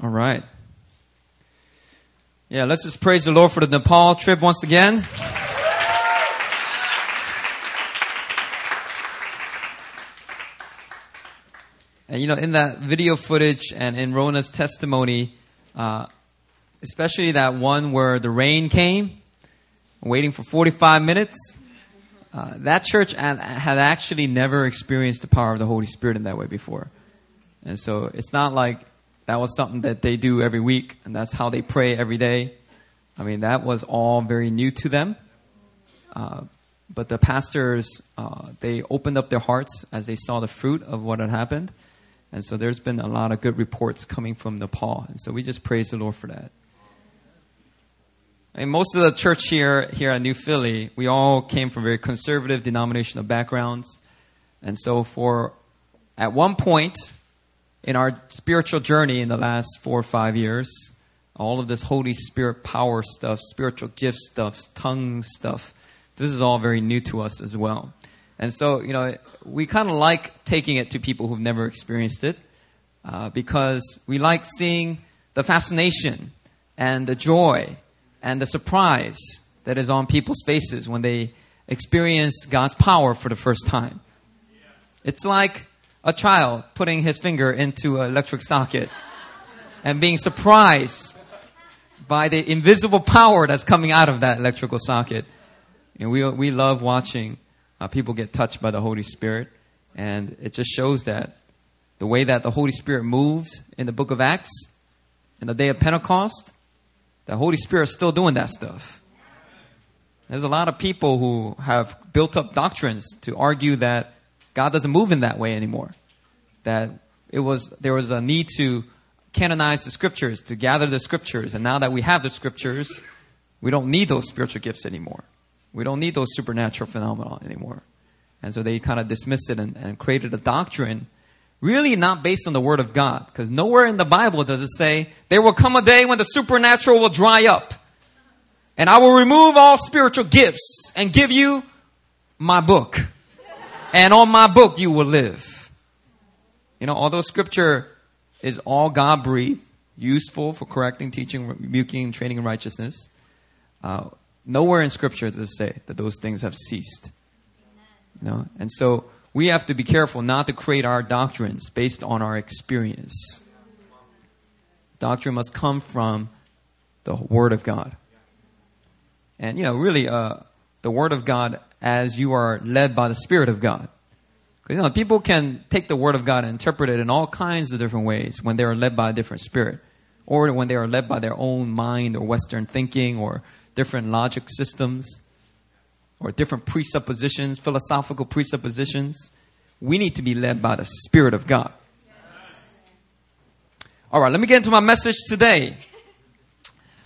All right. Yeah, let's just praise the Lord for the Nepal trip once again. And you know, in that video footage and in Rona's testimony, uh, especially that one where the rain came, waiting for 45 minutes, uh, that church had, had actually never experienced the power of the Holy Spirit in that way before. And so it's not like that was something that they do every week and that's how they pray every day. I mean, that was all very new to them. Uh, but the pastors, uh, they opened up their hearts as they saw the fruit of what had happened. And so there's been a lot of good reports coming from Nepal. And so we just praise the Lord for that. And most of the church here, here at New Philly, we all came from very conservative denominational backgrounds. And so for, at one point in our spiritual journey in the last four or five years, all of this Holy Spirit power stuff, spiritual gift stuff, tongue stuff, this is all very new to us as well. And so, you know, we kind of like taking it to people who've never experienced it uh, because we like seeing the fascination and the joy and the surprise that is on people's faces when they experience God's power for the first time. It's like a child putting his finger into an electric socket and being surprised by the invisible power that's coming out of that electrical socket. And we, we love watching uh, people get touched by the Holy Spirit. And it just shows that the way that the Holy Spirit moved in the book of Acts, in the day of Pentecost, the Holy Spirit is still doing that stuff. There's a lot of people who have built up doctrines to argue that God doesn't move in that way anymore. That it was, there was a need to canonize the scriptures, to gather the scriptures. And now that we have the scriptures, we don't need those spiritual gifts anymore. We don't need those supernatural phenomena anymore. And so they kind of dismissed it and, and created a doctrine really not based on the word of God. Because nowhere in the Bible does it say, there will come a day when the supernatural will dry up. And I will remove all spiritual gifts and give you my book. And on my book you will live. You know, although scripture is all God breathed, useful for correcting, teaching, rebuking, training in righteousness, uh, Nowhere in Scripture does it say that those things have ceased. You know? And so we have to be careful not to create our doctrines based on our experience. Doctrine must come from the Word of God. And, you know, really, uh, the Word of God as you are led by the Spirit of God. You know, people can take the Word of God and interpret it in all kinds of different ways when they are led by a different spirit, or when they are led by their own mind or Western thinking or different logic systems or different presuppositions, philosophical presuppositions. We need to be led by the Spirit of God. All right, let me get into my message today.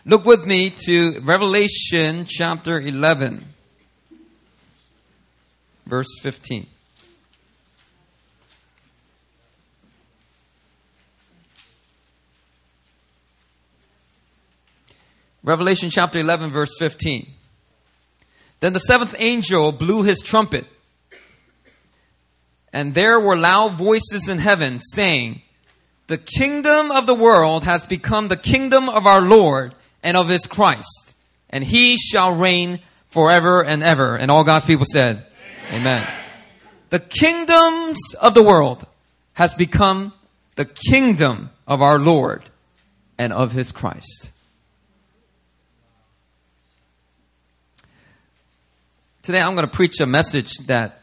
Look with me to Revelation chapter 11, verse 15. Revelation chapter 11, verse 15. Then the seventh angel blew his trumpet, and there were loud voices in heaven saying, The kingdom of the world has become the kingdom of our Lord and of his Christ, and he shall reign forever and ever. And all God's people said, Amen. The kingdoms of the world has become the kingdom of our Lord and of his Christ. Today I'm going to preach a message that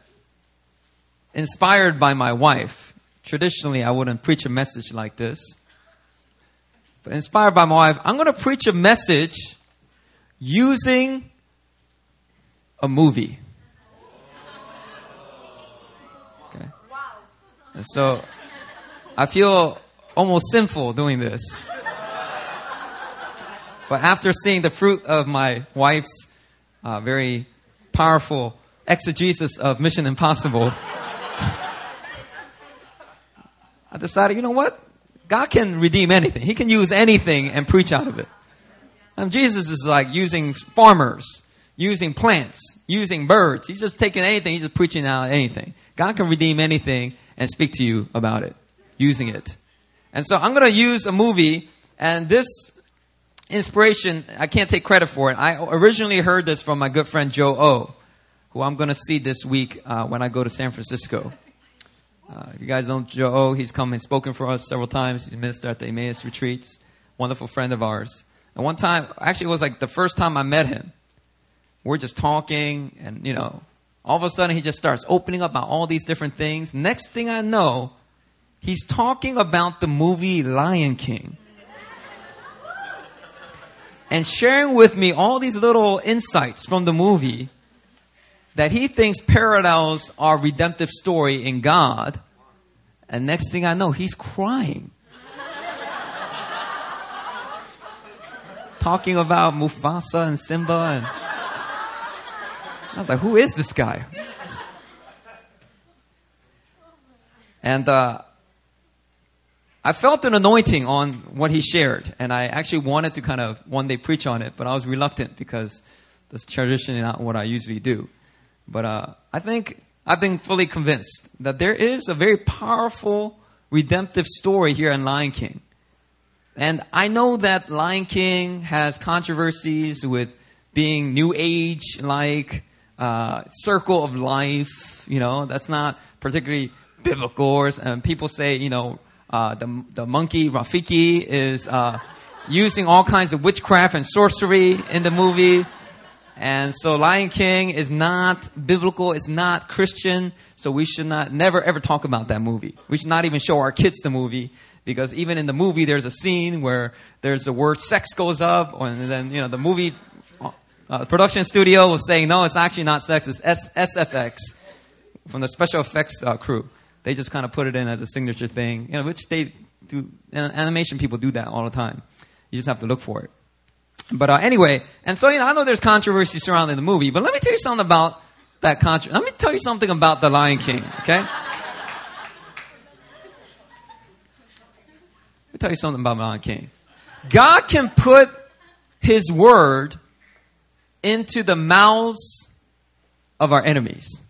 inspired by my wife. Traditionally, I wouldn't preach a message like this. But inspired by my wife, I'm going to preach a message using a movie. Okay. And so I feel almost sinful doing this. But after seeing the fruit of my wife's uh, very powerful exegesis of Mission Impossible, I decided, you know what? God can redeem anything. He can use anything and preach out of it. Jesus is like using farmers, using plants, using birds. He's just taking anything, he's just preaching out anything. God can redeem anything and speak to you about it, using it. And so I'm going to use a movie And this inspiration, I can't take credit for it. I originally heard this from my good friend Joe O, who I'm going to see this week uh, when I go to San Francisco. Uh, if you guys know Joe O, he's come and spoken for us several times. He's minister at the Emmaus retreats. Wonderful friend of ours. And one time, actually, it was like the first time I met him. We're just talking, and you know, all of a sudden he just starts opening up about all these different things. Next thing I know, he's talking about the movie Lion King and sharing with me all these little insights from the movie that he thinks parallels our redemptive story in God. And next thing I know, he's crying. Talking about Mufasa and Simba and I was like, who is this guy? And uh, I felt an anointing on what he shared, and I actually wanted to kind of one day preach on it, but I was reluctant because this tradition is not what I usually do. But uh, I think I've been fully convinced that there is a very powerful redemptive story here in Lion King. And I know that Lion King has controversies with being new age like, uh, circle of life, you know, that's not particularly biblical. And people say, you know, uh, the, the monkey Rafiki is uh, using all kinds of witchcraft and sorcery in the movie. And so Lion King is not biblical, it's not Christian, so we should not never ever talk about that movie. We should not even show our kids the movie because even in the movie there's a scene where there's the word sex goes up and then you know the movie uh, production studio was saying no it's actually not sex it's S- SFX from the special effects uh, crew they just kind of put it in as a signature thing, you know, which they do. Animation people do that all the time. You just have to look for it. But uh, anyway, and so you know, I know there's controversy surrounding the movie, but let me tell you something about that controversy. Let me tell you something about the Lion King. Okay. let me tell you something about The Lion King. God can put His word into the mouths of our enemies.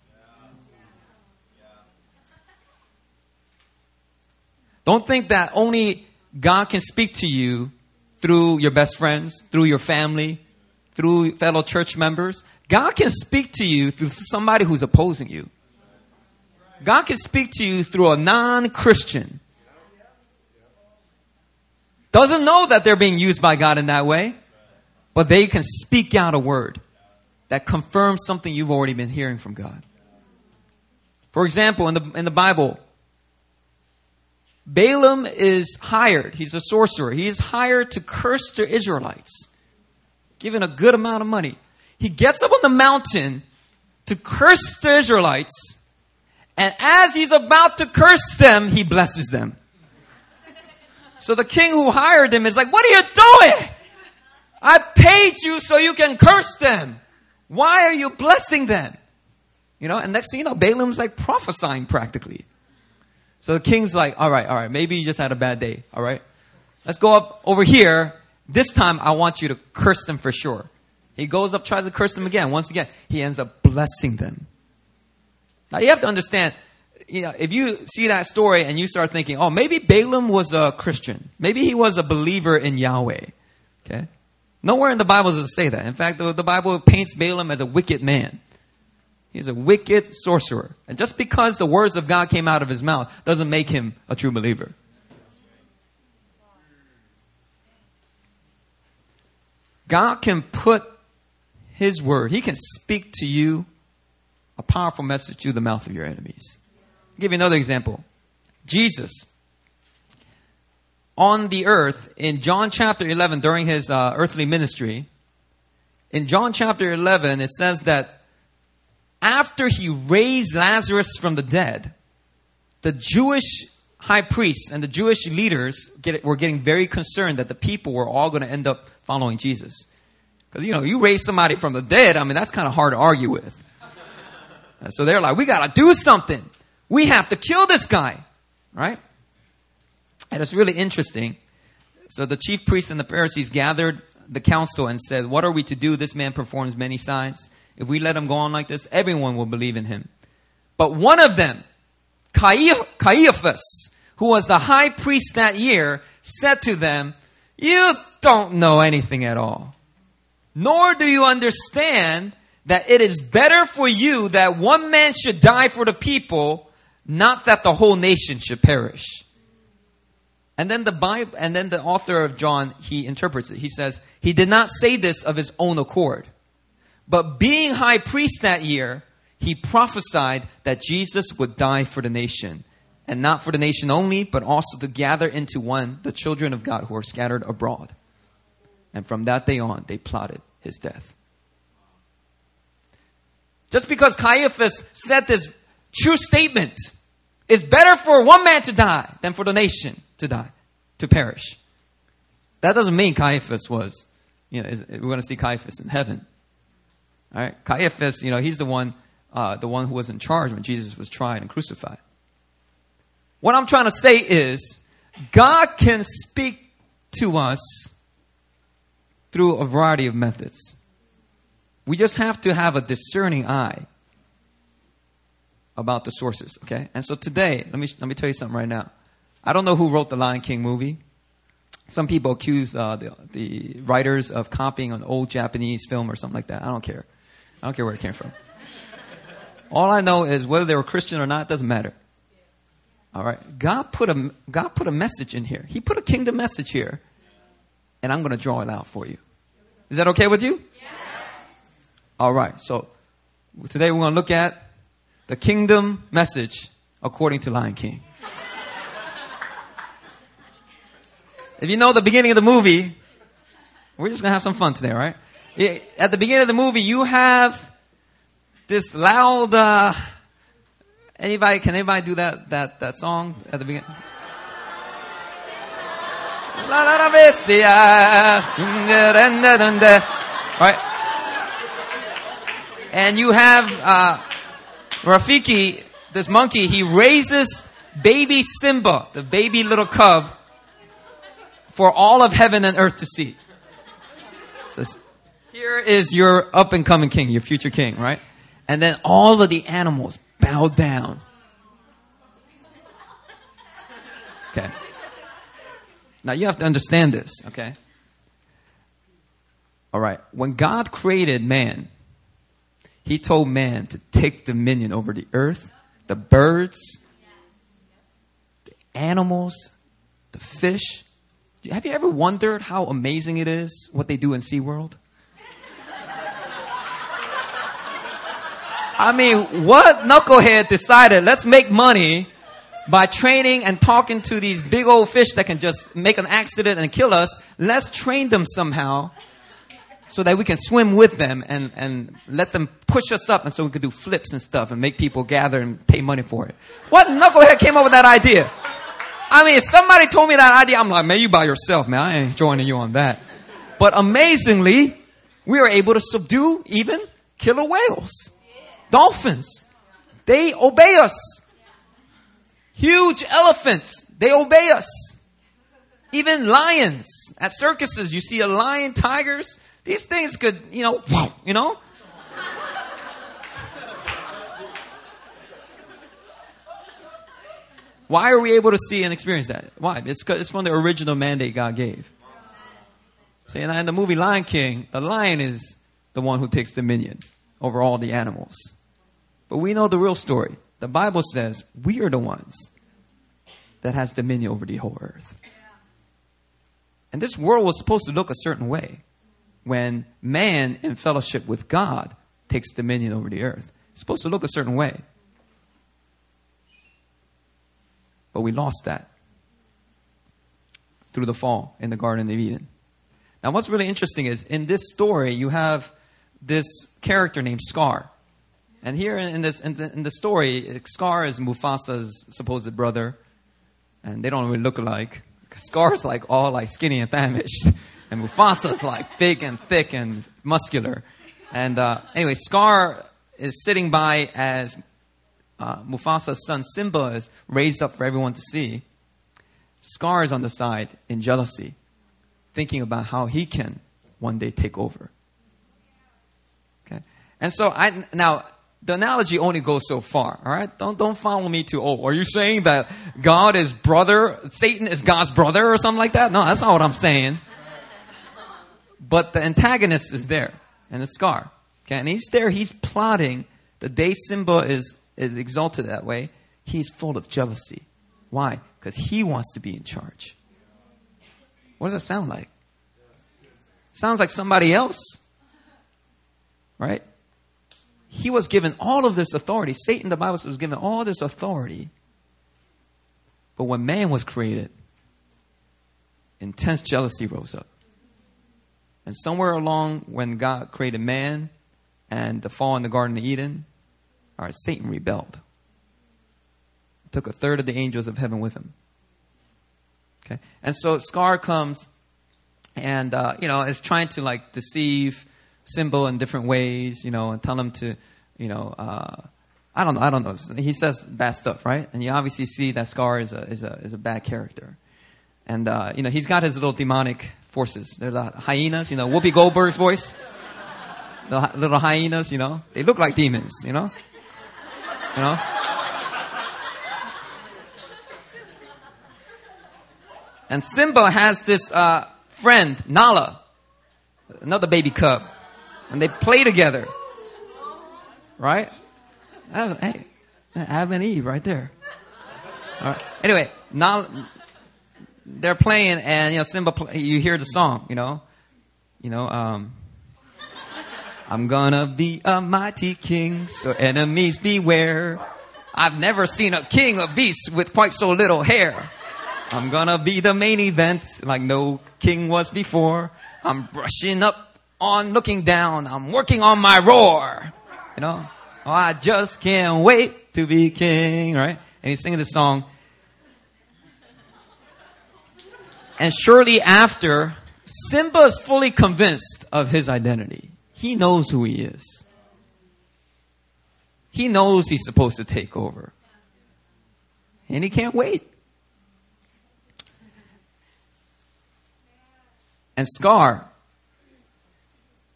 Don't think that only God can speak to you through your best friends, through your family, through fellow church members. God can speak to you through somebody who's opposing you. God can speak to you through a non Christian. Doesn't know that they're being used by God in that way, but they can speak out a word that confirms something you've already been hearing from God. For example, in the, in the Bible, Balaam is hired. He's a sorcerer. He is hired to curse the Israelites, given a good amount of money. He gets up on the mountain to curse the Israelites, and as he's about to curse them, he blesses them. So the king who hired him is like, What are you doing? I paid you so you can curse them. Why are you blessing them? You know, and next thing you know, Balaam's like prophesying practically. So the king's like, all right, all right, maybe you just had a bad day, all right? Let's go up over here. This time I want you to curse them for sure. He goes up, tries to curse them again. Once again, he ends up blessing them. Now you have to understand, you know, if you see that story and you start thinking, oh, maybe Balaam was a Christian. Maybe he was a believer in Yahweh. Okay? Nowhere in the Bible does it say that. In fact, the, the Bible paints Balaam as a wicked man. He's a wicked sorcerer. And just because the words of God came out of his mouth doesn't make him a true believer. God can put his word, he can speak to you a powerful message through the mouth of your enemies. I'll give you another example. Jesus on the earth in John chapter 11 during his uh, earthly ministry. In John chapter 11, it says that after he raised Lazarus from the dead, the Jewish high priests and the Jewish leaders get, were getting very concerned that the people were all going to end up following Jesus. Because, you know, you raise somebody from the dead, I mean, that's kind of hard to argue with. So they're like, we got to do something. We have to kill this guy. Right? And it's really interesting. So the chief priests and the Pharisees gathered the council and said, What are we to do? This man performs many signs. If we let him go on like this, everyone will believe in him. But one of them, Caiaphas, who was the high priest that year, said to them, You don't know anything at all. Nor do you understand that it is better for you that one man should die for the people, not that the whole nation should perish. And then the Bible, and then the author of John, he interprets it. He says, he did not say this of his own accord. But being high priest that year, he prophesied that Jesus would die for the nation. And not for the nation only, but also to gather into one the children of God who are scattered abroad. And from that day on, they plotted his death. Just because Caiaphas said this true statement, it's better for one man to die than for the nation to die, to perish. That doesn't mean Caiaphas was, you know, is, we're going to see Caiaphas in heaven. All right, Caiaphas, you know, he's the one, uh, the one who was in charge when Jesus was tried and crucified. What I'm trying to say is, God can speak to us through a variety of methods. We just have to have a discerning eye about the sources, okay? And so today, let me, let me tell you something right now. I don't know who wrote the Lion King movie. Some people accuse uh, the, the writers of copying an old Japanese film or something like that. I don't care. I don't care where it came from. All I know is whether they were Christian or not doesn't matter. All right. God put a God put a message in here. He put a kingdom message here, and I'm going to draw it out for you. Is that okay with you? Yes. All right. So today we're going to look at the kingdom message according to Lion King. If you know the beginning of the movie, we're just going to have some fun today, right? At the beginning of the movie, you have this loud. Uh, anybody? Can anybody do that that that song at the beginning? Right? And you have uh, Rafiki, this monkey, he raises baby Simba, the baby little cub, for all of heaven and earth to see. Says, here is your up and coming king, your future king, right? And then all of the animals bow down. Okay. Now you have to understand this, okay? All right. When God created man, he told man to take dominion over the earth, the birds, the animals, the fish. Have you ever wondered how amazing it is what they do in SeaWorld? I mean, what knucklehead decided let's make money by training and talking to these big old fish that can just make an accident and kill us? Let's train them somehow so that we can swim with them and, and let them push us up and so we can do flips and stuff and make people gather and pay money for it. What knucklehead came up with that idea? I mean, if somebody told me that idea, I'm like, man, you by yourself, man. I ain't joining you on that. But amazingly, we are able to subdue even killer whales, dolphins. They obey us. Huge elephants, they obey us. Even lions at circuses, you see a lion, tigers, these things could, you know, you know? Why are we able to see and experience that? Why? It's, it's from the original mandate God gave. See, in the movie Lion King, the lion is the one who takes dominion over all the animals. But we know the real story. The Bible says we are the ones that has dominion over the whole earth. And this world was supposed to look a certain way when man in fellowship with God takes dominion over the earth. It's supposed to look a certain way. But we lost that through the fall in the Garden of Eden. Now, what's really interesting is in this story, you have this character named Scar. And here in, this, in the, in the story, Scar is Mufasa's supposed brother, and they don't really look alike. Scar's like all like skinny and famished. And Mufasa's like big and thick and muscular. And uh, anyway, Scar is sitting by as uh, Mufasa's son Simba is raised up for everyone to see. Scar is on the side in jealousy, thinking about how he can one day take over. Okay, and so I now the analogy only goes so far. All right, don't don't follow me too oh, are you saying that God is brother, Satan is God's brother or something like that? No, that's not what I'm saying. But the antagonist is there, and the Scar. Okay, and he's there, he's plotting. The day Simba is, is exalted that way, he's full of jealousy. Why? Because he wants to be in charge. What does that sound like? Sounds like somebody else. Right? He was given all of this authority. Satan, the Bible says, was given all this authority. But when man was created, intense jealousy rose up. And somewhere along when God created man and the fall in the Garden of Eden, all right, Satan rebelled. Took a third of the angels of heaven with him. Okay, and so Scar comes, and uh, you know is trying to like deceive Simba in different ways, you know, and tell him to, you know, uh, I don't know, I don't know. He says bad stuff, right? And you obviously see that Scar is a is a is a bad character, and uh, you know he's got his little demonic forces. They're the hyenas, you know, Whoopi Goldberg's voice. The little hyenas, you know, they look like demons, you know, you know. And Simba has this uh, friend, Nala, another baby cub, and they play together. Right? Was, hey, Adam and Eve right there. All right. Anyway, Nala, they're playing, and you know Simba, play, you hear the song, you know, you know, um, I'm gonna be a mighty king, so enemies beware. I've never seen a king of beasts with quite so little hair. I'm gonna be the main event like no king was before. I'm brushing up on looking down. I'm working on my roar. You know? Oh, I just can't wait to be king, right? And he's singing this song. And shortly after, Simba is fully convinced of his identity. He knows who he is. He knows he's supposed to take over. And he can't wait. And Scar,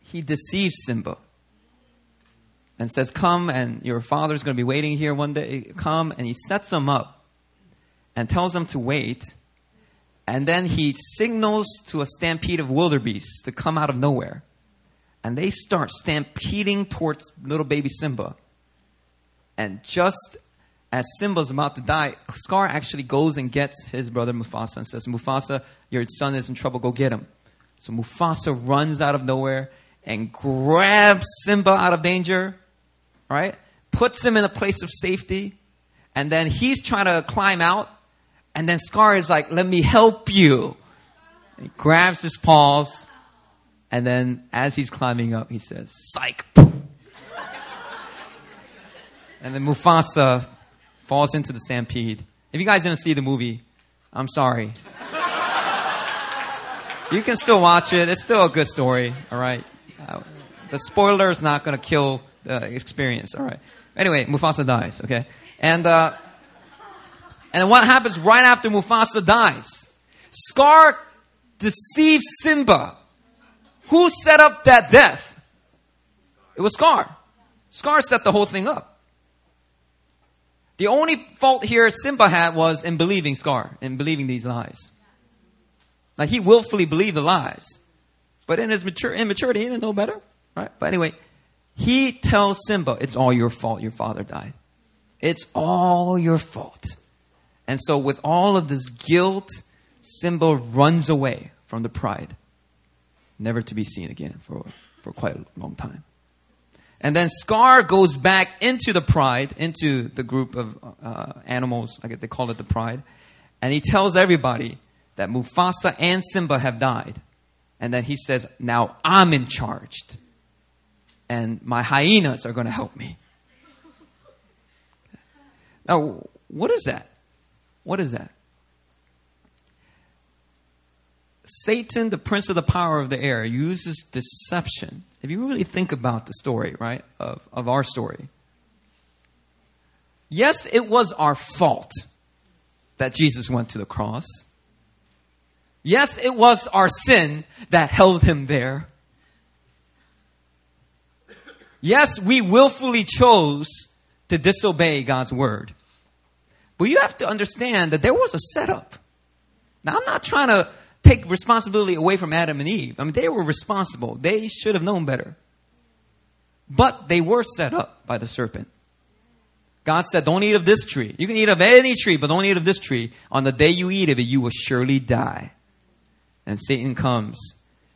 he deceives Simba and says, Come, and your father's going to be waiting here one day. Come, and he sets him up and tells him to wait. And then he signals to a stampede of wildebeests to come out of nowhere. And they start stampeding towards little baby Simba. And just as Simba's about to die, Scar actually goes and gets his brother Mufasa and says, Mufasa, your son is in trouble, go get him. So Mufasa runs out of nowhere and grabs Simba out of danger, right? Puts him in a place of safety, and then he's trying to climb out, and then Scar is like, let me help you. And he grabs his paws, and then as he's climbing up, he says, psych. and then Mufasa falls into the stampede. If you guys didn't see the movie, I'm sorry. You can still watch it. It's still a good story. All right. Uh, the spoiler is not going to kill the experience. All right. Anyway, Mufasa dies. Okay. And uh, and what happens right after Mufasa dies? Scar deceives Simba. Who set up that death? It was Scar. Scar set the whole thing up. The only fault here Simba had was in believing Scar, in believing these lies. Like he willfully believed the lies. But in his mature immaturity, he didn't know better. Right? But anyway, he tells Simba, it's all your fault your father died. It's all your fault. And so with all of this guilt, Simba runs away from the pride. Never to be seen again for, for quite a long time. And then Scar goes back into the pride, into the group of uh, animals, I guess they call it the pride, and he tells everybody, that Mufasa and Simba have died. And then he says, Now I'm in charge. And my hyenas are going to help me. Now, what is that? What is that? Satan, the prince of the power of the air, uses deception. If you really think about the story, right, of, of our story, yes, it was our fault that Jesus went to the cross. Yes, it was our sin that held him there. Yes, we willfully chose to disobey God's word. But you have to understand that there was a setup. Now, I'm not trying to take responsibility away from Adam and Eve. I mean, they were responsible. They should have known better. But they were set up by the serpent. God said, don't eat of this tree. You can eat of any tree, but don't eat of this tree. On the day you eat of it, you will surely die. And Satan comes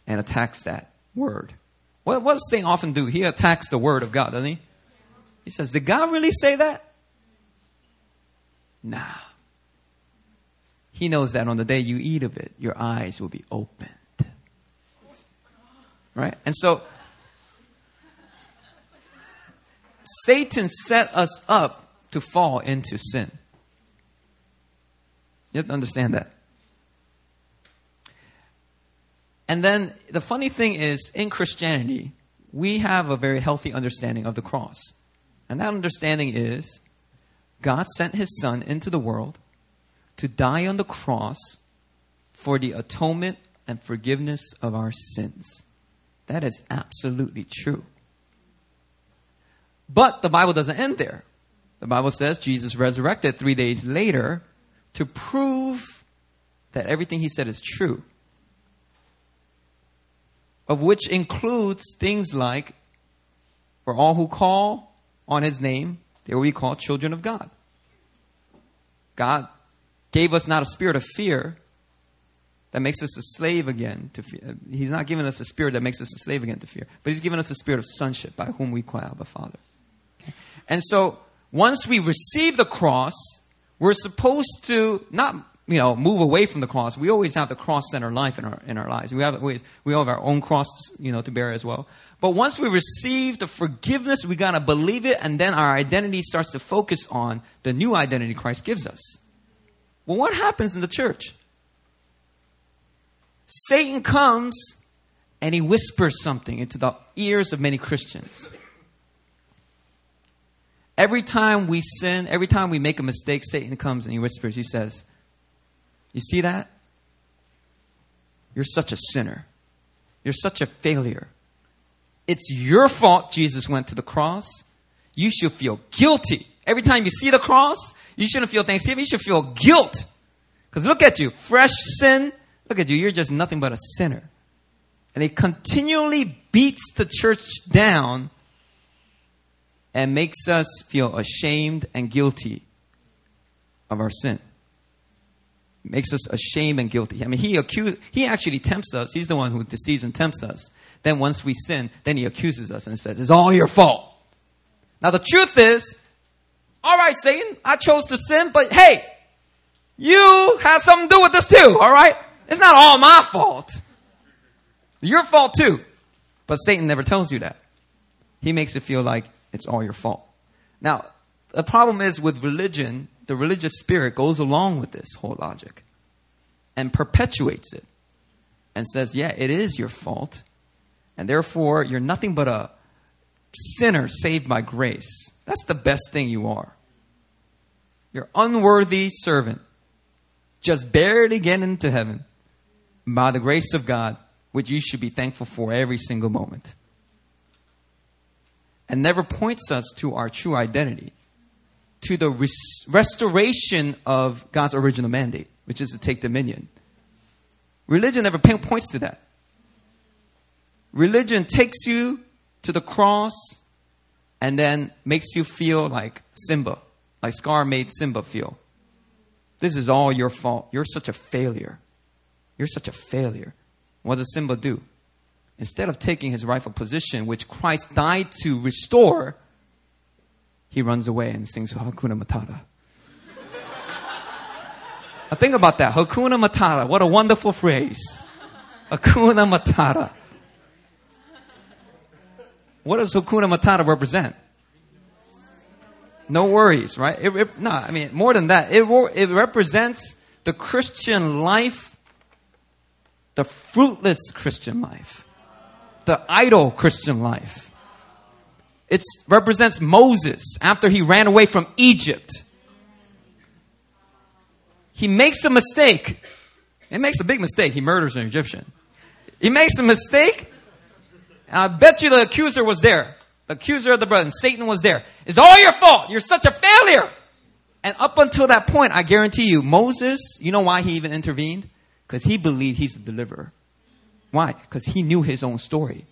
and attacks that word. What, what does Satan often do? He attacks the word of God, doesn't he? He says, Did God really say that? Nah. He knows that on the day you eat of it, your eyes will be opened. Right? And so, Satan set us up to fall into sin. You have to understand that. And then the funny thing is, in Christianity, we have a very healthy understanding of the cross. And that understanding is God sent his son into the world to die on the cross for the atonement and forgiveness of our sins. That is absolutely true. But the Bible doesn't end there. The Bible says Jesus resurrected three days later to prove that everything he said is true. Of which includes things like, for all who call on his name, they will be called children of God. God gave us not a spirit of fear that makes us a slave again to fear. He's not giving us a spirit that makes us a slave again to fear, but he's given us a spirit of sonship by whom we cry out the Father. Okay? And so once we receive the cross, we're supposed to not you know move away from the cross. We always have the cross center life in our in our lives. We have we, we all have our own cross you know to bear as well. But once we receive the forgiveness, we gotta believe it, and then our identity starts to focus on the new identity Christ gives us. Well, what happens in the church? Satan comes and he whispers something into the ears of many Christians. Every time we sin, every time we make a mistake, Satan comes and he whispers, he says, You see that? You're such a sinner. You're such a failure. It's your fault Jesus went to the cross. You should feel guilty. Every time you see the cross, you shouldn't feel thanksgiving. You should feel guilt. Because look at you, fresh sin. Look at you, you're just nothing but a sinner. And he continually beats the church down and makes us feel ashamed and guilty of our sin. Makes us ashamed and guilty. I mean, he accuse, he actually tempts us. He's the one who deceives and tempts us. Then once we sin, then he accuses us and says, "It's all your fault." Now the truth is, all right, Satan, I chose to sin, but hey, you have something to do with this too. All right, it's not all my fault. Your fault too. But Satan never tells you that. He makes it feel like it's all your fault. Now, the problem is with religion, the religious spirit goes along with this whole logic and perpetuates it and says, yeah, it is your fault. And therefore, you're nothing but a sinner saved by grace. That's the best thing you are. You're unworthy servant, just barely getting into heaven. By the grace of God, which you should be thankful for every single moment. And never points us to our true identity, to the res- restoration of God's original mandate, which is to take dominion. Religion never points to that. Religion takes you to the cross and then makes you feel like Simba, like Scar made Simba feel. This is all your fault. You're such a failure. You're such a failure. What does Simba do? instead of taking his rightful position, which Christ died to restore, he runs away and sings Hakuna Matata. now think about that. Hakuna Matata. What a wonderful phrase. Hakuna Matata. What does Hakuna Matata represent? No worries, right? It, it, no, I mean, more than that. It, it represents the Christian life, the fruitless Christian life the idle Christian life. It represents Moses after he ran away from Egypt. He makes a mistake. He makes a big mistake. He murders an Egyptian. He makes a mistake. I bet you the accuser was there. The accuser of the brethren, Satan was there. It's all your fault. You're such a failure. And up until that point, I guarantee you, Moses, you know why he even intervened? Because he believed he's the deliverer. Why? Because he knew his own story.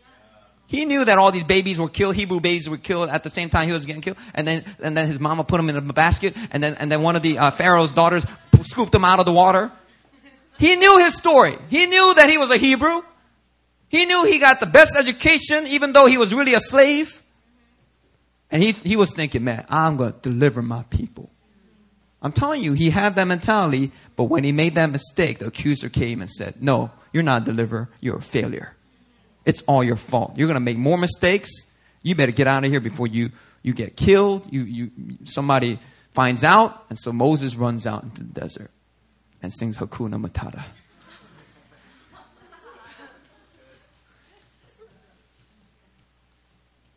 He knew that all these babies were killed, Hebrew babies were killed at the same time he was getting killed. And then, and then his mama put him in a basket. And then, and then one of the uh, Pharaoh's daughters scooped him out of the water. He knew his story. He knew that he was a Hebrew. He knew he got the best education, even though he was really a slave. And he, he was thinking, man, I'm going to deliver my people. I'm telling you, he had that mentality, but when he made that mistake, the accuser came and said, no, you're not a deliverer, you're a failure. It's all your fault. You're going to make more mistakes. You better get out of here before you, you get killed. You, you, somebody finds out. And so Moses runs out into the desert and sings Hakuna Matata.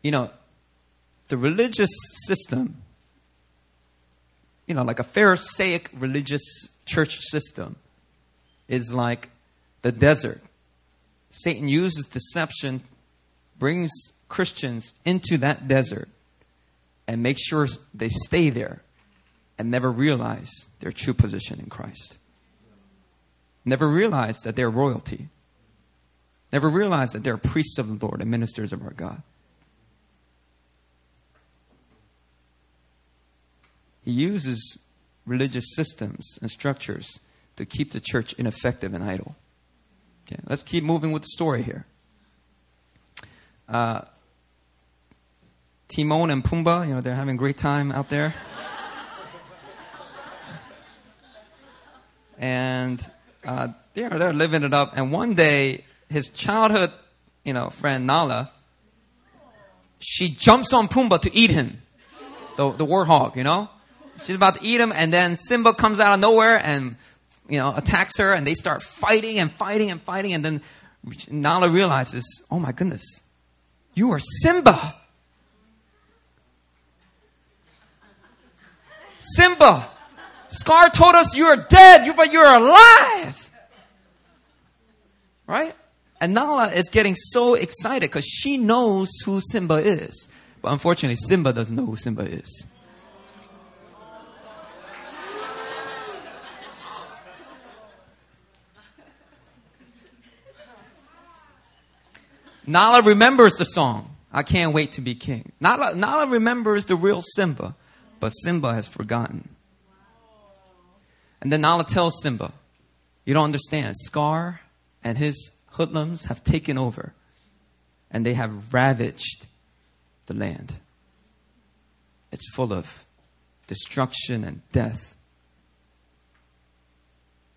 You know, the religious system, you know, like a Pharisaic religious church system, is like the desert Satan uses deception, brings Christians into that desert, and makes sure they stay there and never realize their true position in Christ. Never realize that they're royalty. Never realize that they're priests of the Lord and ministers of our God. He uses religious systems and structures to keep the church ineffective and idle. Okay, let's keep moving with the story here. Uh, Timon and Pumbaa, you know, they're having a great time out there. and uh, they're, they're living it up. And one day, his childhood, you know, friend Nala, she jumps on Pumbaa to eat him, the, the warthog, you know? She's about to eat him, and then Simba comes out of nowhere and you know, attacks her and they start fighting and fighting and fighting. And then Nala realizes, oh my goodness, you are Simba. Simba, Scar told us you're dead, but you're alive. Right? And Nala is getting so excited because she knows who Simba is. But unfortunately, Simba doesn't know who Simba is. Nala remembers the song, I Can't Wait to Be King. Nala, Nala remembers the real Simba, but Simba has forgotten. And then Nala tells Simba, You don't understand. Scar and his hoodlums have taken over, and they have ravaged the land. It's full of destruction and death.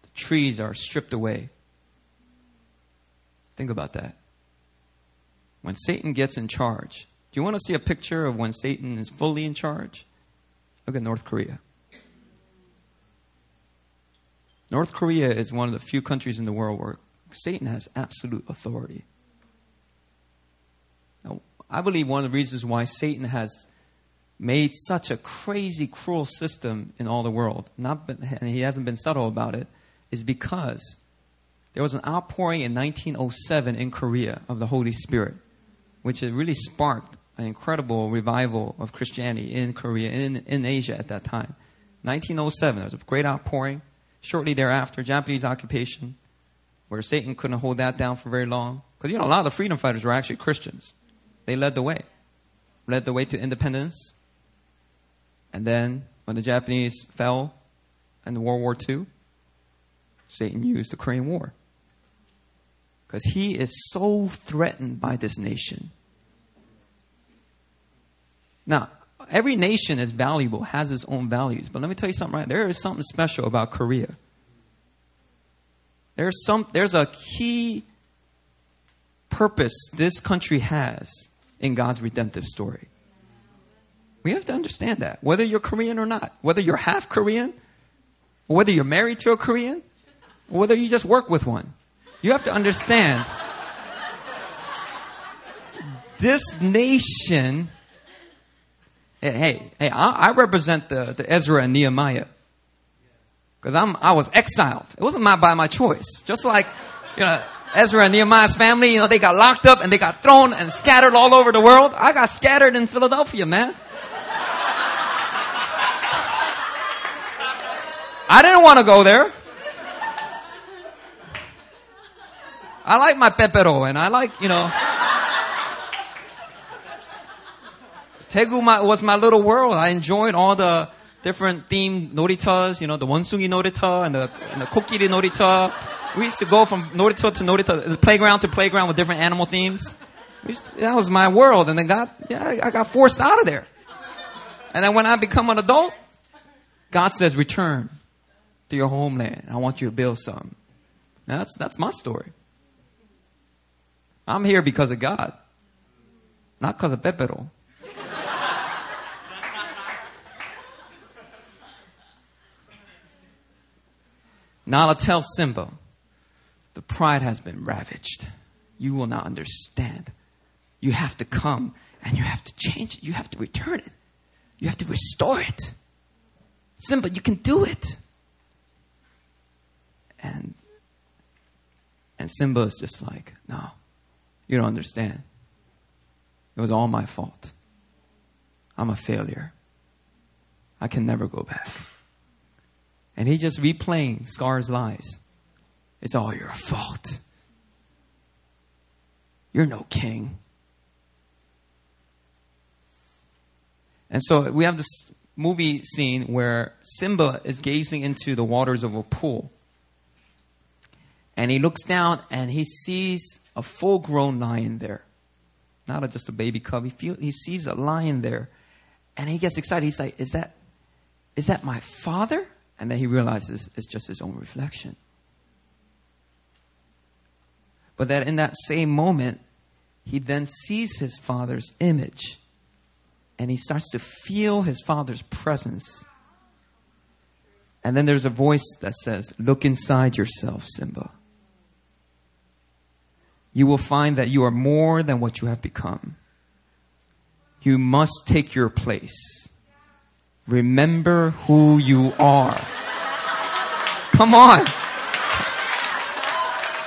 The trees are stripped away. Think about that when Satan gets in charge. Do you want to see a picture of when Satan is fully in charge? Look at North Korea. North Korea is one of the few countries in the world where Satan has absolute authority. Now, I believe one of the reasons why Satan has made such a crazy, cruel system in all the world, not been, and he hasn't been subtle about it, is because there was an outpouring in 1907 in Korea of the Holy Spirit which had really sparked an incredible revival of Christianity in Korea, in, in Asia at that time. 1907, there was a great outpouring. Shortly thereafter, Japanese occupation, where Satan couldn't hold that down for very long. Because, you know, a lot of the freedom fighters were actually Christians. They led the way, led the way to independence. And then, when the Japanese fell in World War II, Satan used the Korean War because he is so threatened by this nation. Now, every nation is valuable, has its own values. But let me tell you something right. There is something special about Korea. There's some there's a key purpose this country has in God's redemptive story. We have to understand that. Whether you're Korean or not, whether you're half Korean, whether you're married to a Korean, whether you just work with one. You have to understand this nation. Hey, hey, I, I represent the, the Ezra and Nehemiah because I'm I was exiled. It wasn't my by my choice. Just like you know Ezra and Nehemiah's family, you know they got locked up and they got thrown and scattered all over the world. I got scattered in Philadelphia, man. I didn't want to go there. I like my pepero and I like, you know. Daegu my, was my little world. I enjoyed all the different themed noritas, you know, the Wonsungi norita and the, and the norita. We used to go from norita to norita, playground to playground with different animal themes. To, that was my world. And then got, yeah, I got forced out of there. And then when I become an adult, God says, return to your homeland. I want you to build some. Now that's, that's my story. I'm here because of God, not because of Pepero. Nala tells Simba, the pride has been ravaged. You will not understand. You have to come and you have to change it. You have to return it. You have to restore it. Simba, you can do it. And and Simba is just like, no, you don't understand. It was all my fault. I'm a failure. I can never go back. And he just replaying Scar's lies. It's all your fault. You're no king. And so we have this movie scene where Simba is gazing into the waters of a pool. And he looks down and he sees a full grown lion there. Not just a baby cub. He, feel, he sees a lion there. And he gets excited. He's like, Is that, is that my father? And then he realizes it's just his own reflection. But that in that same moment, he then sees his father's image and he starts to feel his father's presence. And then there's a voice that says, Look inside yourself, Simba. You will find that you are more than what you have become. You must take your place. Remember who you are. Come on.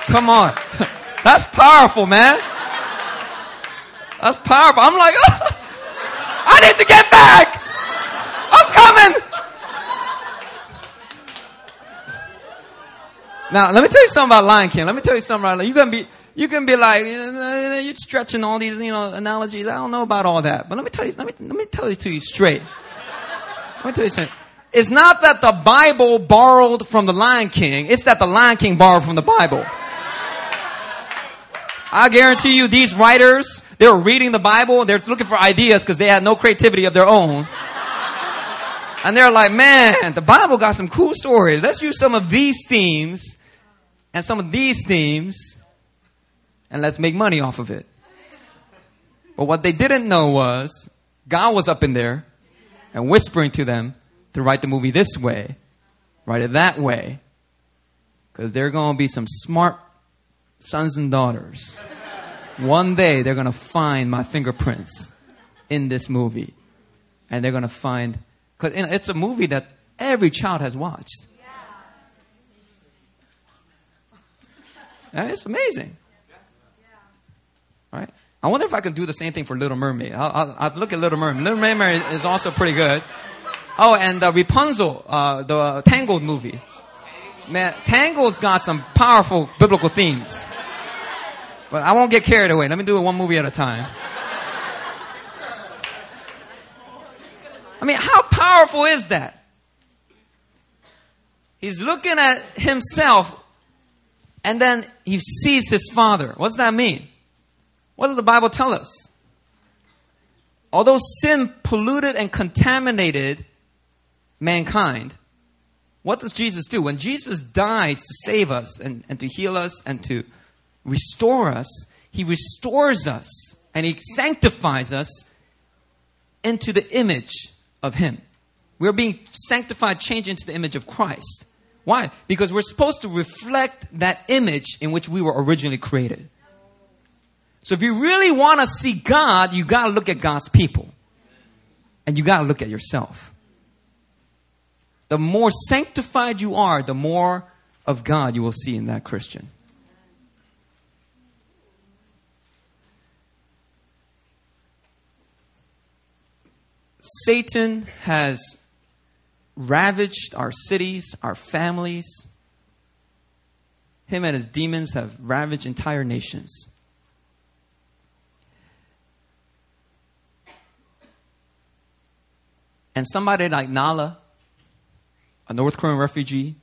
Come on. That's powerful, man. That's powerful. I'm like, oh, I need to get back. I'm coming. Now, let me tell you something about Lion King. Let me tell you something about, You're going to be, you can be like, you're stretching all these, you know, analogies. I don't know about all that. But let me tell you, let me, let me tell you to you straight. Let me tell you something. It's not that the Bible borrowed from the Lion King. It's that the Lion King borrowed from the Bible. I guarantee you these writers, they were reading the Bible, they're looking for ideas because they had no creativity of their own. And they're like, man, the Bible got some cool stories. Let's use some of these themes and some of these themes and let's make money off of it. But what they didn't know was God was up in there and whispering to them to write the movie this way, write it that way. Because they're going to be some smart sons and daughters. One day they're going to find my fingerprints in this movie. And they're going to find, because it's a movie that every child has watched. And it's amazing. I wonder if I can do the same thing for Little Mermaid. I'll, I'll, I'll look at Little Mermaid. Little Mermaid is also pretty good. Oh, and uh, Rapunzel, uh, the Tangled movie. Man, Tangled's got some powerful biblical themes. But I won't get carried away. Let me do it one movie at a time. I mean, how powerful is that? He's looking at himself and then he sees his father. What does that mean? What does the Bible tell us? Although sin polluted and contaminated mankind, what does Jesus do? When Jesus dies to save us and, and to heal us and to restore us, he restores us and he sanctifies us into the image of him. We're being sanctified, changed into the image of Christ. Why? Because we're supposed to reflect that image in which we were originally created. So if you really want to see God, you got to look at God's people. And you got to look at yourself. The more sanctified you are, the more of God you will see in that Christian. Satan has ravaged our cities, our families. Him and his demons have ravaged entire nations. And somebody like Nala, a North Korean refugee,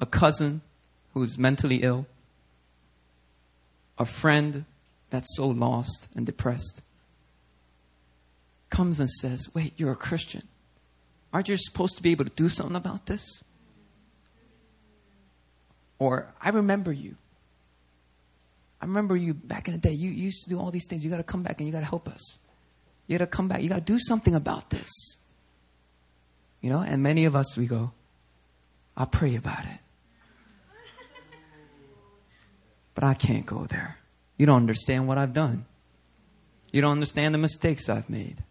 a cousin who's mentally ill, a friend that's so lost and depressed, comes and says, Wait, you're a Christian. Aren't you supposed to be able to do something about this? Or, I remember you. I remember you back in the day. You, you used to do all these things. You got to come back and you got to help us. You got to come back. You got to do something about this. You know, and many of us, we go, I'll pray about it. But I can't go there. You don't understand what I've done. You don't understand the mistakes I've made.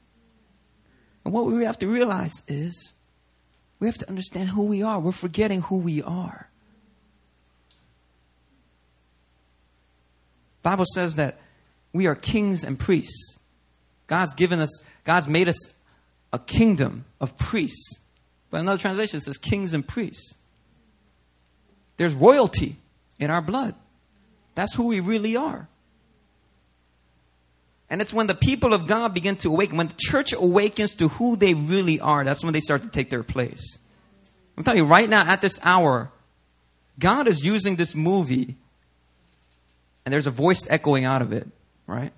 And what we have to realize is we have to understand who we are. We're forgetting who we are. Bible says that we are kings and priests. God's given us, God's made us a kingdom of priests. But another translation says kings and priests. There's royalty in our blood. That's who we really are. And it's when the people of God begin to awaken, when the church awakens to who they really are, that's when they start to take their place. I'm telling you, right now, at this hour, God is using this movie, and there's a voice echoing out of it, right?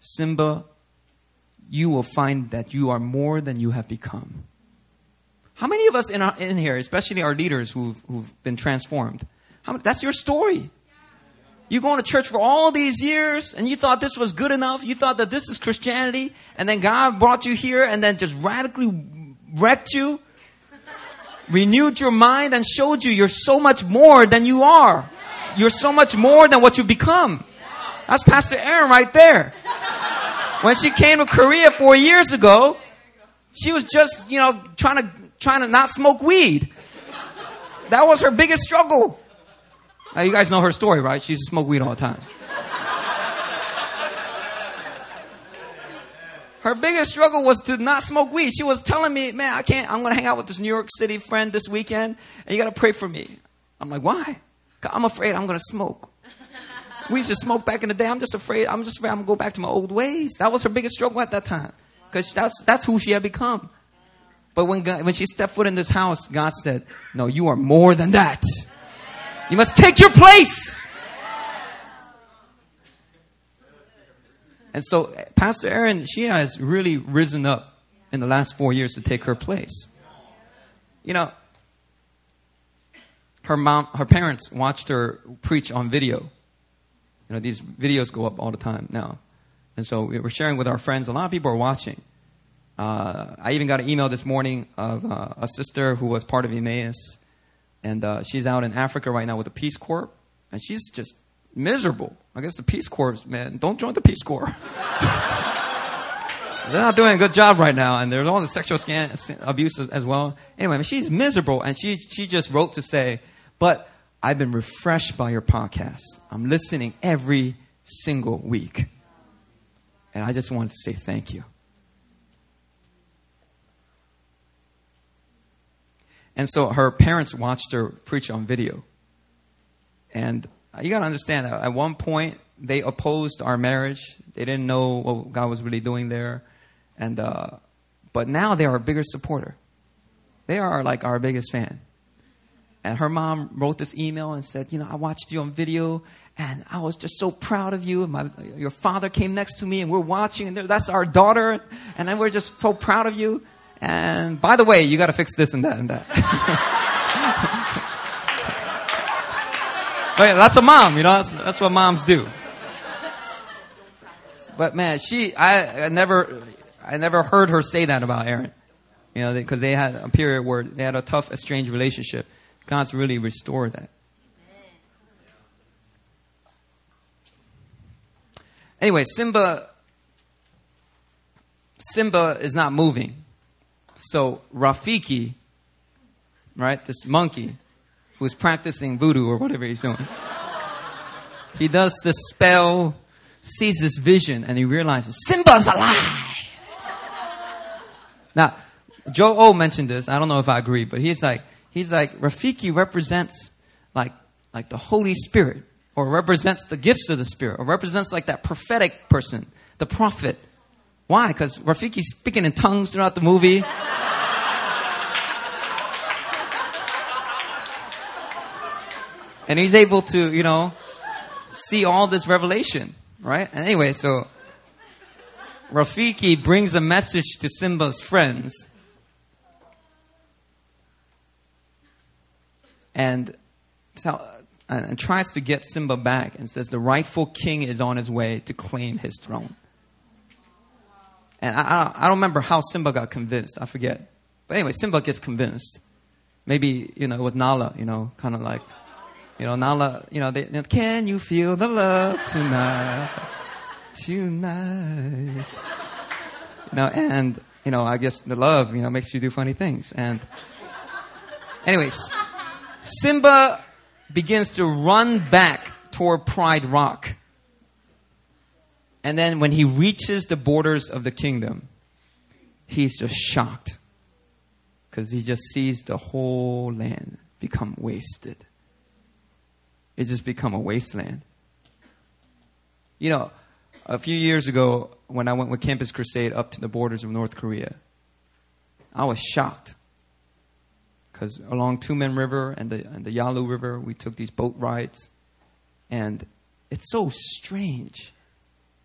Simba, you will find that you are more than you have become. How many of us in, our, in here, especially our leaders who've, who've been transformed, how, that's your story. You going to church for all these years and you thought this was good enough. You thought that this is Christianity and then God brought you here and then just radically wrecked you, renewed your mind and showed you you're so much more than you are. You're so much more than what you've become. That's Pastor Aaron right there. When she came to Korea four years ago, she was just, you know, trying to, trying to not smoke weed. That was her biggest struggle. Now, you guys know her story, right? She used to smoke weed all the time. Her biggest struggle was to not smoke weed. She was telling me, man, I can't, I'm going to hang out with this New York City friend this weekend, and you got to pray for me. I'm like, why? I'm afraid I'm going to smoke. We used to smoke back in the day. I'm just afraid, I'm just afraid I'm to go back to my old ways. That was her biggest struggle at that time. Because that's, that's who she had become. But when, God, when she stepped foot in this house, God said, no, you are more than that. You must take your place. And so, Pastor Aaron, she has really risen up in the last four years to take her place. You know, her mom, her parents watched her preach on video. You know, these videos go up all the time now. And so we were sharing with our friends. A lot of people are watching. Uh, I even got an email this morning of uh, a sister who was part of Emmaus and uh, she's out in Africa right now with the Peace Corps, and she's just miserable. I guess the Peace Corps, man, don't join the Peace Corps. They're not doing a good job right now, and there's all the sexual scan, abuse as well. Anyway, she's miserable, and she she just wrote to say, "But I've been refreshed by your podcast. I'm listening every single week, and I just wanted to say thank you." And so her parents watched her preach on video. And you got to understand at one point they opposed our marriage. They didn't know what God was really doing there. And, uh, but now they are our biggest supporter. They are like our biggest fan. And her mom wrote this email and said, You know, I watched you on video and I was just so proud of you. My, your father came next to me and we're watching, and that's our daughter. And then we're just so proud of you. And by the way, you got to fix this and that and that. Oh, but that's a mom, you know. That's, that's what moms do. But man, she, I, I never, I never heard her say that about Aaron. You know, because they, they had a period where they had a tough, estranged relationship. God's really restored that. Anyway, Simba, Simba is not moving. So Rafiki, right, this monkey who's practicing voodoo or whatever he's doing, he does the spell, sees this vision, and he realizes Simba's alive. Now, Joe O mentioned this. I don't know if I agree, but he's like, he's like, Rafiki represents like like the Holy Spirit, or represents the gifts of the Spirit, or represents like that prophetic person, the prophet. Why? Because Rafiki's speaking in tongues throughout the movie. and he's able to, you know, see all this revelation, right? And anyway, so Rafiki brings a message to Simba's friends. And, uh, and tries to get Simba back and says the rightful king is on his way to claim his throne. And I, I don't remember how Simba got convinced. I forget. But anyway, Simba gets convinced. Maybe, you know, it was Nala, you know, kind of like, you know, Nala, you know, they, can you feel the love tonight? Tonight. You know, and, you know, I guess the love, you know, makes you do funny things. And, anyways, Simba begins to run back toward Pride Rock. And then when he reaches the borders of the kingdom, he's just shocked because he just sees the whole land become wasted. It just become a wasteland. You know, a few years ago when I went with Campus Crusade up to the borders of North Korea, I was shocked because along Tumen River and the, and the Yalu River, we took these boat rides, and it's so strange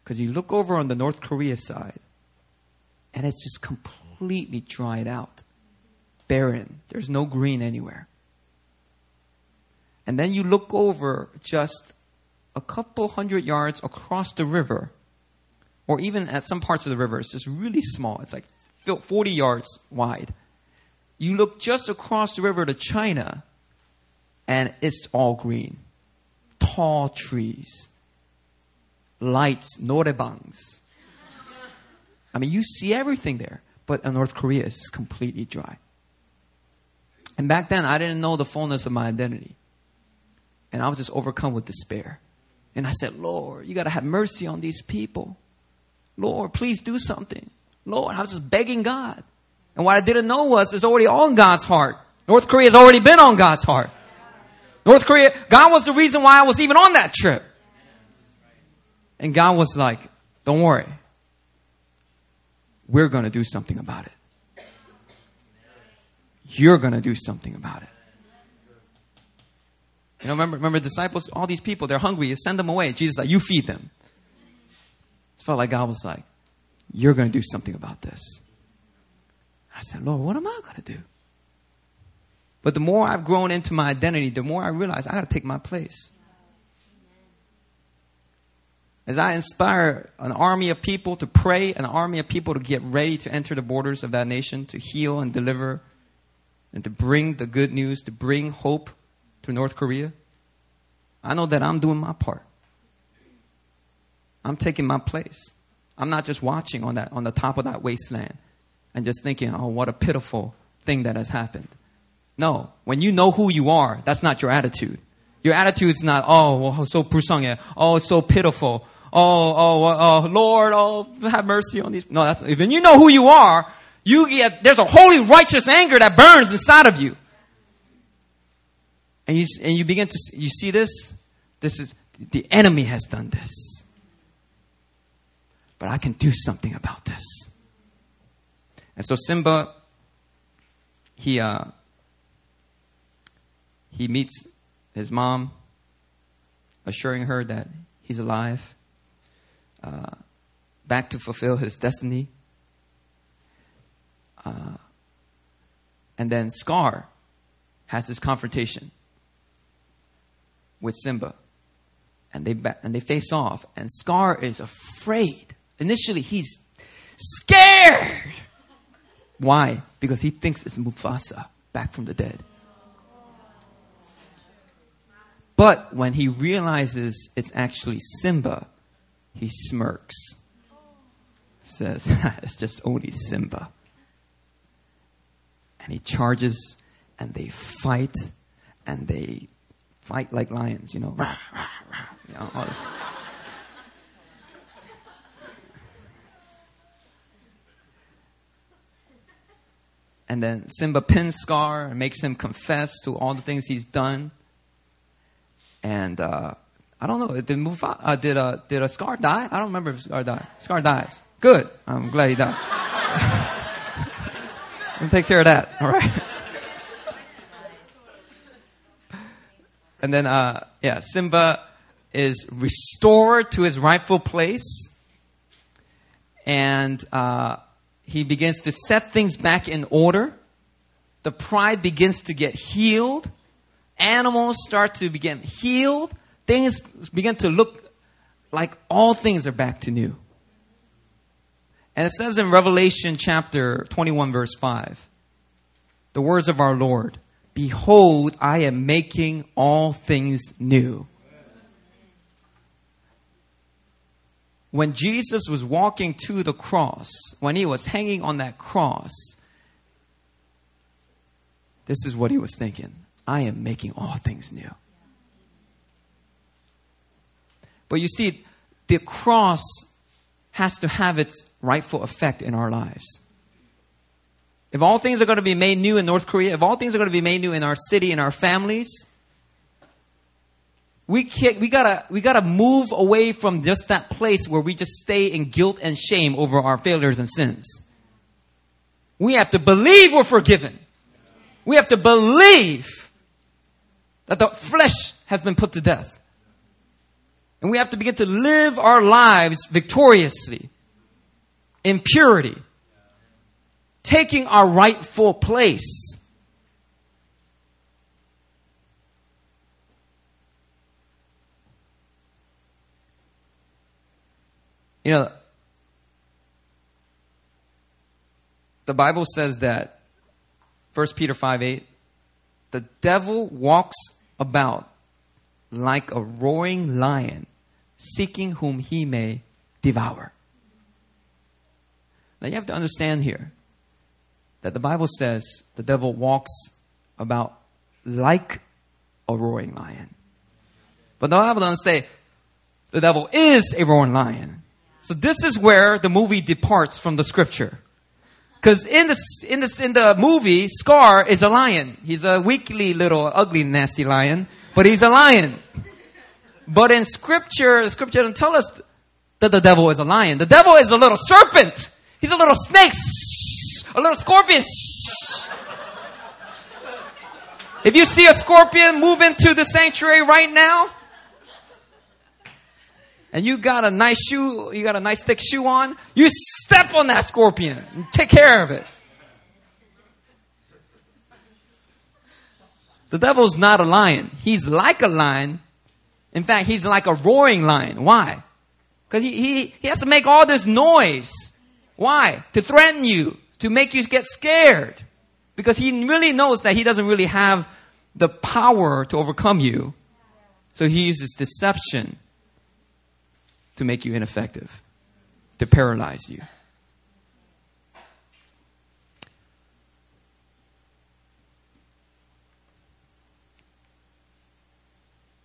because you look over on the North Korea side, and it's just completely dried out, barren. There's no green anywhere. And then you look over just a couple hundred yards across the river, or even at some parts of the river, it's just really small. It's like 40 yards wide. You look just across the river to China, and it's all green. Tall trees, lights, norebangs. I mean, you see everything there, but in North Korea, it's completely dry. And back then, I didn't know the fullness of my identity. And I was just overcome with despair. And I said, Lord, you got to have mercy on these people. Lord, please do something. Lord, I was just begging God. And what I didn't know was it's already on God's heart. North Korea has already been on God's heart. North Korea, God was the reason why I was even on that trip. And God was like, don't worry. We're going to do something about it. You're going to do something about it. You know, remember, remember disciples, all these people, they're hungry. You send them away. Jesus like, you feed them. It felt like God was like, you're going to do something about this. I said, Lord, what am I going to do? But the more I've grown into my identity, the more I realize I got to take my place. As I inspire an army of people to pray, an army of people to get ready to enter the borders of that nation, to heal and deliver, and to bring the good news, to bring hope to North Korea, I know that I'm doing my part. I'm taking my place. I'm not just watching on that on the top of that wasteland and just thinking, oh, what a pitiful thing that has happened. No, when you know who you are, that's not your attitude. Your attitude is not, oh, well, so 불쌍해. Oh, it's so pitiful. Oh, oh, oh, Lord, oh, have mercy on these. No, that's, when you know who you are, you get, there's a holy righteous anger that burns inside of you. And you, and you begin to, you see this? This is, the enemy has done this. But I can do something about this. And so Simba, he, uh, he meets his mom, assuring her that he's alive, uh, back to fulfill his destiny. Uh, and then Scar has his confrontation with Simba. And they, and they face off. And Scar is afraid. Initially, he's scared. Why? Because he thinks it's Mufasa back from the dead. But when he realizes it's actually Simba, he smirks. Says, it's just only Simba. And he charges and they fight and they fight like lions, you know. Rah, rah, rah, you know and then Simba pins Scar and makes him confess to all the things he's done. and uh, I don't know. Did Mufa, uh, did uh, did a Scar die? I don't remember if Scar died. Scar dies. Good. I'm glad he died. and take care of that. All right. and then, uh, yeah, Simba is restored to his rightful place, and uh, he begins to set things back in order. The pride begins to get healed. Animals start to begin healed. Things begin to look like all things are back to new. And it says in Revelation chapter 21, verse 5, the words of our Lord Behold, I am making all things new. When Jesus was walking to the cross, when he was hanging on that cross, this is what he was thinking I am making all things new. But you see, the cross has to have its rightful effect in our lives. If all things are going to be made new in North Korea, if all things are going to be made new in our city, in our families, we can't, we gotta, we gotta move away from just that place where we just stay in guilt and shame over our failures and sins. We have to believe we're forgiven. We have to believe that the flesh has been put to death. And we have to begin to live our lives victoriously, in purity, taking our rightful place. You know, the Bible says that 1 Peter 5 8, the devil walks about like a roaring lion, seeking whom he may devour. Now you have to understand here that the Bible says the devil walks about like a roaring lion. But the Bible doesn't say the devil is a roaring lion. So this is where the movie departs from the scripture. Because in the, in, the, in the movie, Scar is a lion. He's a weakly little ugly nasty lion, but he's a lion. But in scripture, scripture doesn't tell us that the devil is a lion. The devil is a little serpent. He's a little snake. A little scorpion. If you see a scorpion move into the sanctuary right now, and you got a nice shoe, you got a nice thick shoe on, you step on that scorpion and take care of it. The devil's not a lion. He's like a lion, in fact, he's like a roaring lion. Why? Because he, he, he has to make all this noise. Why? To threaten you, to make you get scared. Because he really knows that he doesn't really have the power to overcome you. So he uses deception to make you ineffective, to paralyze you.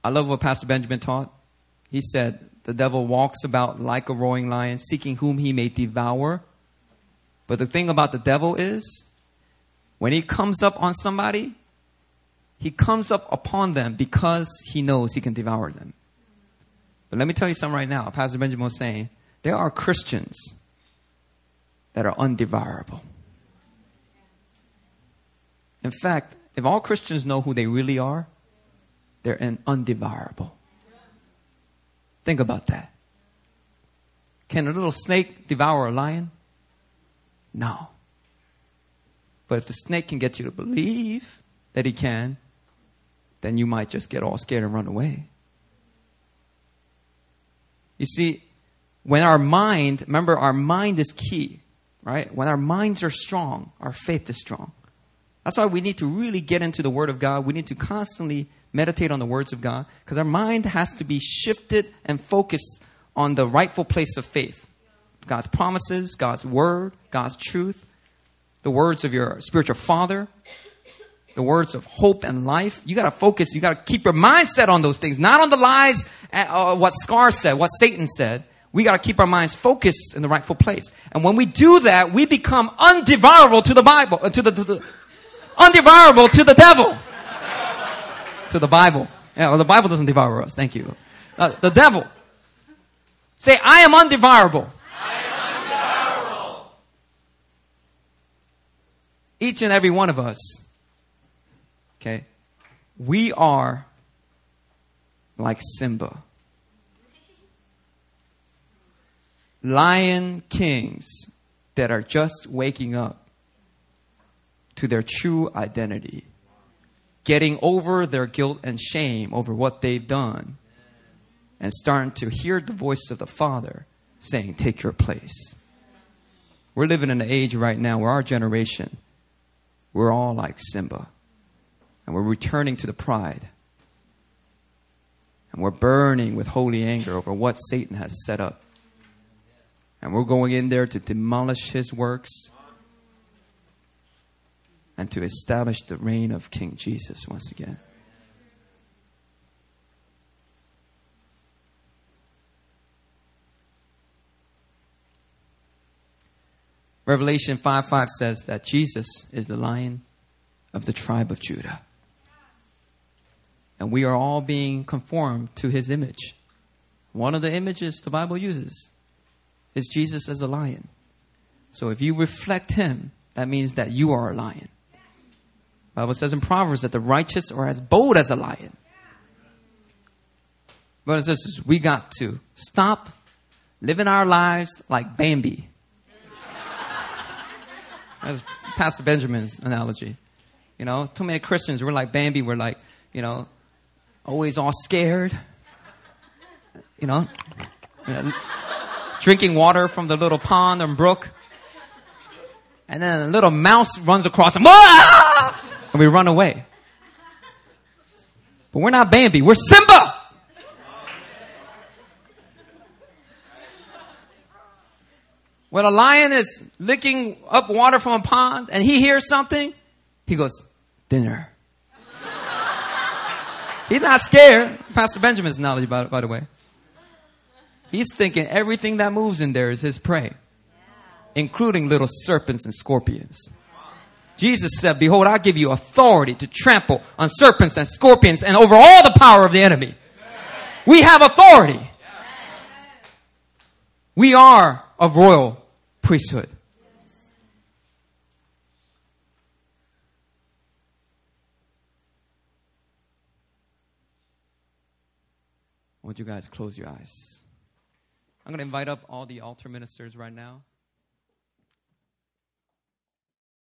I love what Pastor Benjamin taught. He said, The devil walks about like a roaring lion, seeking whom he may devour. But the thing about the devil is, when he comes up on somebody, he comes up upon them because he knows he can devour them. But let me tell you something right now. Pastor Benjamin was saying, there are Christians that are undevourable. In fact, if all Christians know who they really are, they're undevourable. Think about that. Can a little snake devour a lion? No. But if the snake can get you to believe that he can, then you might just get all scared and run away. You see, when our mind, remember, our mind is key, right? When our minds are strong, our faith is strong. That's why we need to really get into the Word of God. We need to constantly meditate on the words of God because our mind has to be shifted and focused on the rightful place of faith. God's promises, God's word, God's truth, the words of your spiritual father, the words of hope and life. You got to focus. You got to keep your mind set on those things, not on the lies, uh, what Scar said, what Satan said. We got to keep our minds focused in the rightful place. And when we do that, we become undevourable to the Bible, uh, to the, to the undevourable to the devil to the Bible. Yeah, well, the Bible doesn't devour us. Thank you. Uh, the devil. Say, I am undevourable. Each and every one of us, okay, we are like Simba. Lion kings that are just waking up to their true identity, getting over their guilt and shame over what they've done, and starting to hear the voice of the Father saying, Take your place. We're living in an age right now where our generation, we're all like Simba. And we're returning to the pride. And we're burning with holy anger over what Satan has set up. And we're going in there to demolish his works and to establish the reign of King Jesus once again. Revelation 5 5 says that Jesus is the lion of the tribe of Judah. And we are all being conformed to his image. One of the images the Bible uses is Jesus as a lion. So if you reflect him, that means that you are a lion. The Bible says in Proverbs that the righteous are as bold as a lion. Brothers and sisters, we got to stop living our lives like Bambi. That's Pastor Benjamin's analogy. You know, too many Christians, we're like Bambi, we're like, you know, always all scared. You know, you know drinking water from the little pond or brook. And then a little mouse runs across and, ah! and we run away. But we're not Bambi, we're Simba! When a lion is licking up water from a pond and he hears something, he goes, dinner. He's not scared. Pastor Benjamin's analogy, by, by the way. He's thinking everything that moves in there is his prey, including little serpents and scorpions. Jesus said, Behold, I give you authority to trample on serpents and scorpions and over all the power of the enemy. We have authority. We are of royal priesthood. Want you guys close your eyes. I'm going to invite up all the altar ministers right now.